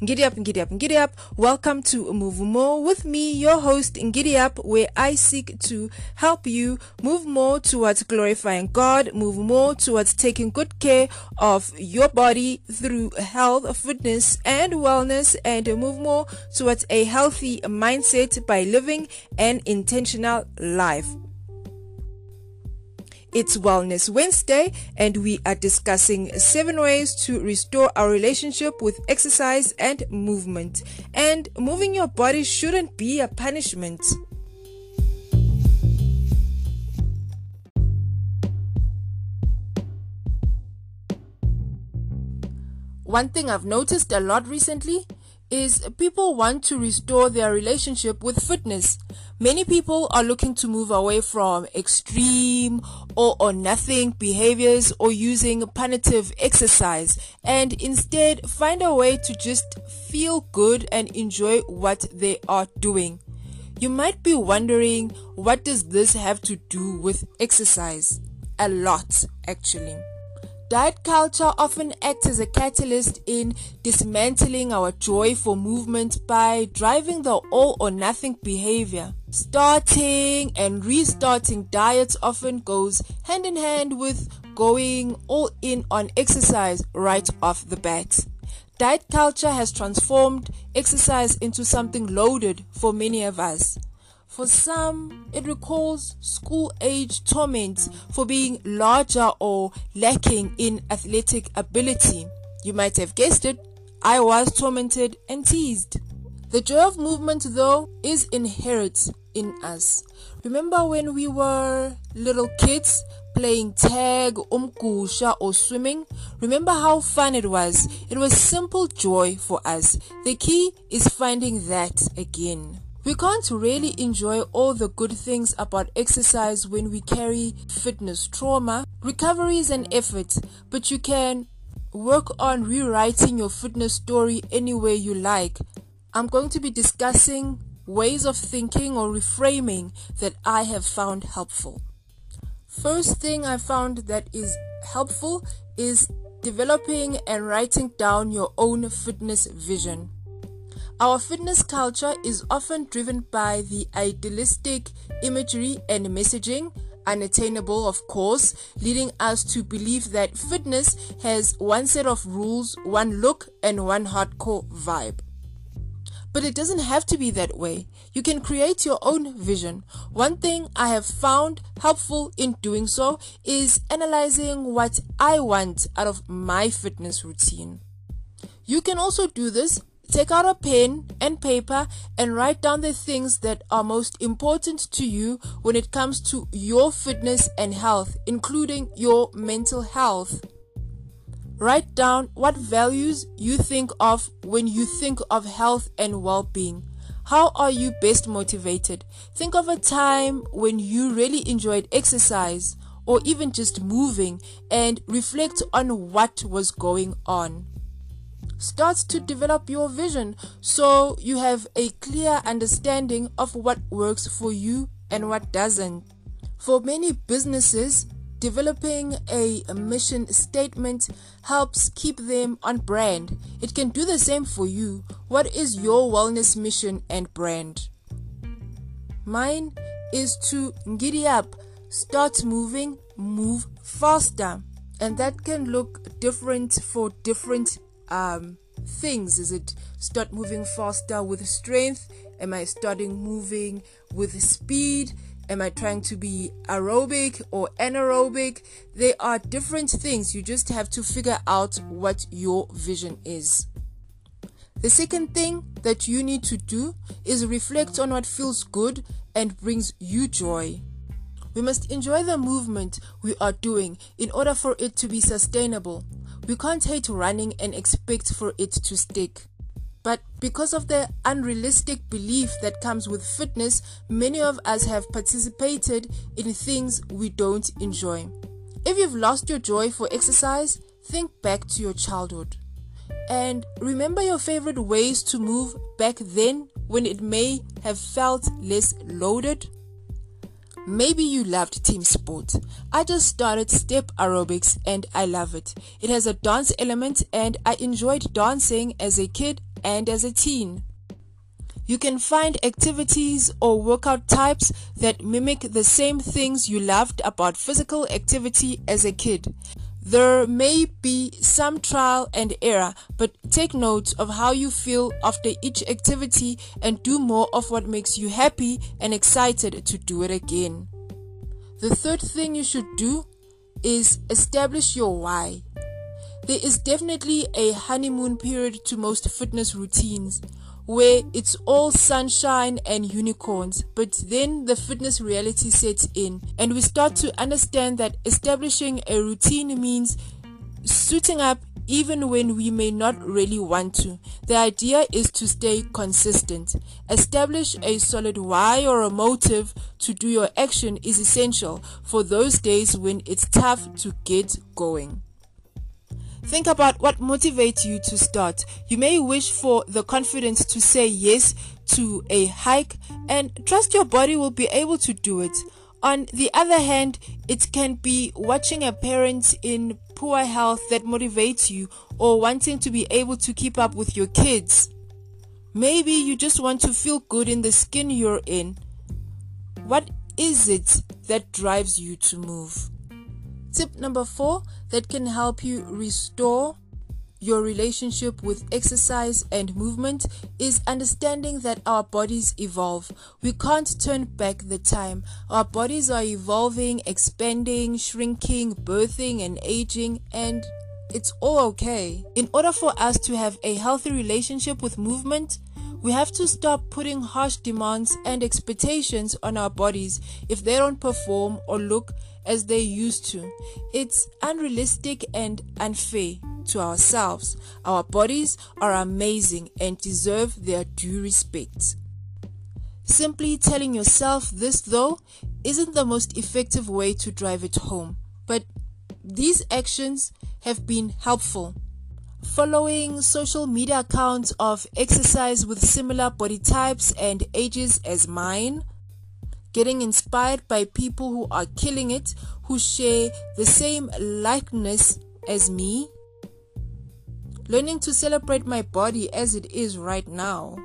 Ngiddy up, giddy up, giddy up. Welcome to Move More with me, your host, Giddy Up, where I seek to help you move more towards glorifying God, move more towards taking good care of your body through health, fitness, and wellness, and move more towards a healthy mindset by living an intentional life. It's Wellness Wednesday, and we are discussing seven ways to restore our relationship with exercise and movement. And moving your body shouldn't be a punishment. One thing I've noticed a lot recently is people want to restore their relationship with fitness. Many people are looking to move away from extreme all or nothing behaviors or using punitive exercise and instead find a way to just feel good and enjoy what they are doing. You might be wondering what does this have to do with exercise? A lot actually. Diet culture often acts as a catalyst in dismantling our joy for movement by driving the all or nothing behavior. Starting and restarting diets often goes hand in hand with going all in on exercise right off the bat. Diet culture has transformed exercise into something loaded for many of us. For some, it recalls school age torment for being larger or lacking in athletic ability. You might have guessed it, I was tormented and teased. The joy of movement, though, is inherent in us. Remember when we were little kids playing tag, umgusha, or swimming? Remember how fun it was? It was simple joy for us. The key is finding that again. We can't really enjoy all the good things about exercise when we carry fitness trauma. Recovery is an effort, but you can work on rewriting your fitness story any way you like. I'm going to be discussing ways of thinking or reframing that I have found helpful. First thing I found that is helpful is developing and writing down your own fitness vision. Our fitness culture is often driven by the idealistic imagery and messaging, unattainable, of course, leading us to believe that fitness has one set of rules, one look, and one hardcore vibe. But it doesn't have to be that way. You can create your own vision. One thing I have found helpful in doing so is analyzing what I want out of my fitness routine. You can also do this Take out a pen and paper and write down the things that are most important to you when it comes to your fitness and health, including your mental health. Write down what values you think of when you think of health and well being. How are you best motivated? Think of a time when you really enjoyed exercise or even just moving and reflect on what was going on start to develop your vision so you have a clear understanding of what works for you and what doesn't. For many businesses, developing a, mission statement helps keep them on brand. It can do the same for you. What is your wellness mission and brand? Mine is to giddy up, start moving, move faster. And that can look different for different um, things? Is it start moving faster with strength? Am I starting moving with speed? Am I trying to be aerobic or anaerobic? They are different things. You just have to figure out what your vision is. The second thing that you need to do is reflect on what feels good and brings you joy. We must enjoy the movement we are doing in order for it to be sustainable. We can't hate running and expect for it to stick. But because of the unrealistic belief that comes with fitness, many of us have participated in things we don't enjoy. If you've lost your joy for exercise, think back to your childhood. And remember your favorite ways to move back then when it may have felt less loaded. Maybe you loved team sport. I just started step aerobics and I love it. It has a dance element and I enjoyed dancing as a kid and as a teen. You can find activities or workout types that mimic the same things you loved about physical activity as a kid. There may be some trial and error, but take note of how you feel after each activity and do more of what makes you happy and excited to do it again. The third thing you should do is establish your why. There is definitely a honeymoon period to most fitness routines where it's all sunshine and unicorns, but then the fitness reality sets in, and we start to understand that establishing a routine means suiting up even when we may not really want to. The idea is to stay consistent. Establish a solid why or a motive to do your action is essential for those days when it's tough to get going. Think about what motivates you to start. You may wish for the confidence to say yes to a hike and trust your body will be able to do it. On the other hand, it can be watching a parent in poor health that motivates you or wanting to be able to keep up with your kids. Maybe you just want to feel good in the skin you're in. What is it that drives you to move? Tip number four that can help you restore your relationship with exercise and movement is understanding that our bodies evolve. We can't turn back the time. Our bodies are evolving, expanding, shrinking, birthing, and aging, and it's all okay. In order for us to have a healthy relationship with movement, we have to stop putting harsh demands and expectations on our bodies if they don't perform or look as they used to. It's unrealistic and unfair to ourselves. Our bodies are amazing and deserve their due respect. Simply telling yourself this, though, isn't the most effective way to drive it home, but these actions have been helpful following social media accounts of exercise with similar body types and ages as mine, getting inspired by people who are killing it, who share the same likeness as me, learning to celebrate my body as it is right now.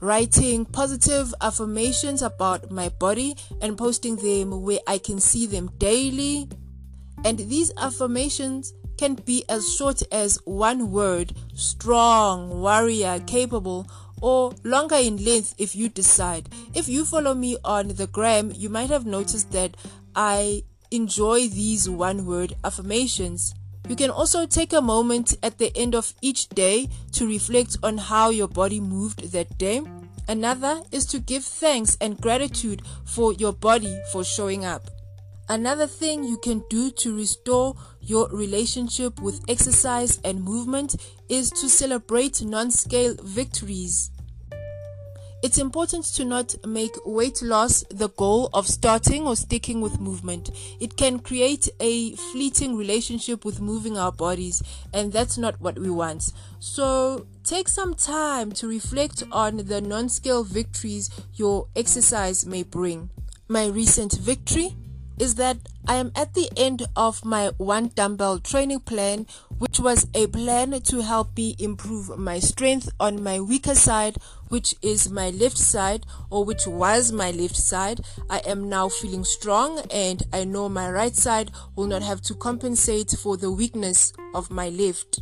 Writing positive affirmations about my body and posting them where I can see them daily. And these affirmations can be as short as one word strong, warrior, capable, or longer in length if you decide. If you follow me on the gram, you might have noticed that I enjoy these one word affirmations. You can also take a moment at the end of each day to reflect on how your body moved that day. Another is to give thanks and gratitude for your body for showing up. Another thing you can do to restore your relationship with exercise and movement is to celebrate non scale victories. It's important to not make weight loss the goal of starting or sticking with movement. It can create a fleeting relationship with moving our bodies, and that's not what we want. So, take some time to reflect on the non scale victories your exercise may bring. My recent victory is that I am at the end of my one dumbbell training plan, which was a plan to help me improve my strength on my weaker side, which is my left side, or which was my left side. I am now feeling strong, and I know my right side will not have to compensate for the weakness of my left.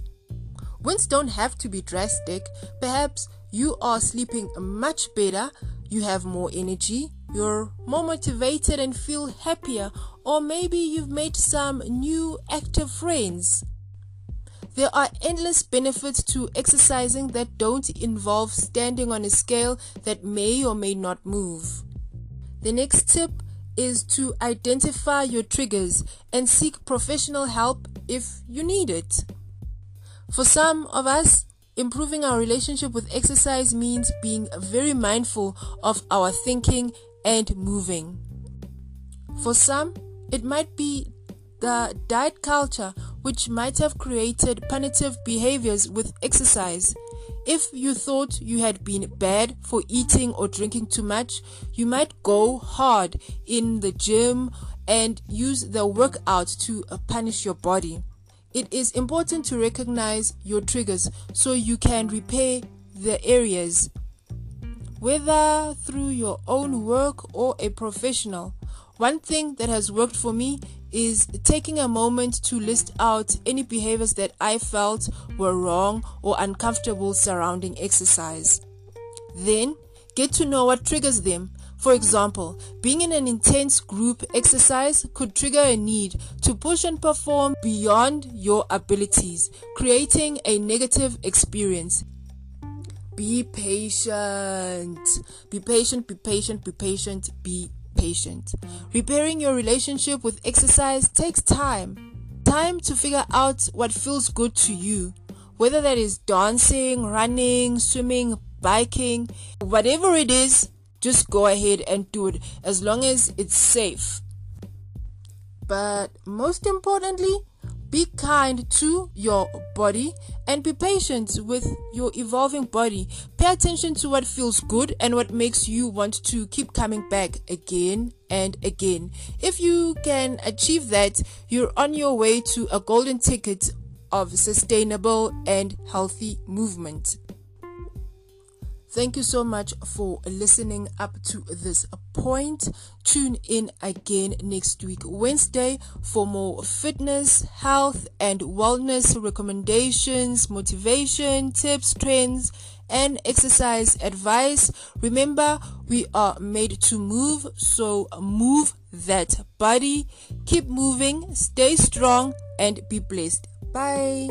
Wins don't have to be drastic. Perhaps you are sleeping much better, you have more energy, you're more motivated and feel happier, or maybe you've made some new active friends. There are endless benefits to exercising that don't involve standing on a scale that may or may not move. The next tip is to identify your triggers and seek professional help if you need it. For some of us, improving our relationship with exercise means being very mindful of our thinking and moving. For some, it might be the diet culture which might have created punitive behaviors with exercise. If you thought you had been bad for eating or drinking too much, you might go hard in the gym and use the workout to uh, punish your body. it is important to recognize your triggers so you can repair the areas, whether through your own work or a professional. One thing that has worked for me is taking a moment to list out any behaviors that I felt were wrong or uncomfortable surrounding exercise. Then, get to know what triggers them. For example, being in an intense group exercise could trigger a need to push and perform beyond your abilities, creating a negative experience. Be patient. Be patient, be patient, be patient, be patient. Repairing your relationship with exercise takes time. Time to figure out what feels good to you. Whether that is dancing, running, swimming, biking, whatever it is, just go ahead and do it as long as it's safe. But most importantly, be kind to your body and be patient with your evolving body. Pay attention to what feels good and what makes you want to keep coming back again and again. If you can achieve that, you're on your way to a golden ticket of sustainable and healthy movement. Thank you so much for listening up to this point. Tune in again next week, Wednesday, for more fitness, health, and wellness recommendations, motivation, tips, trends, and exercise advice. Remember, we are made to move, so move that body. Keep moving, stay strong, and be blessed. Bye.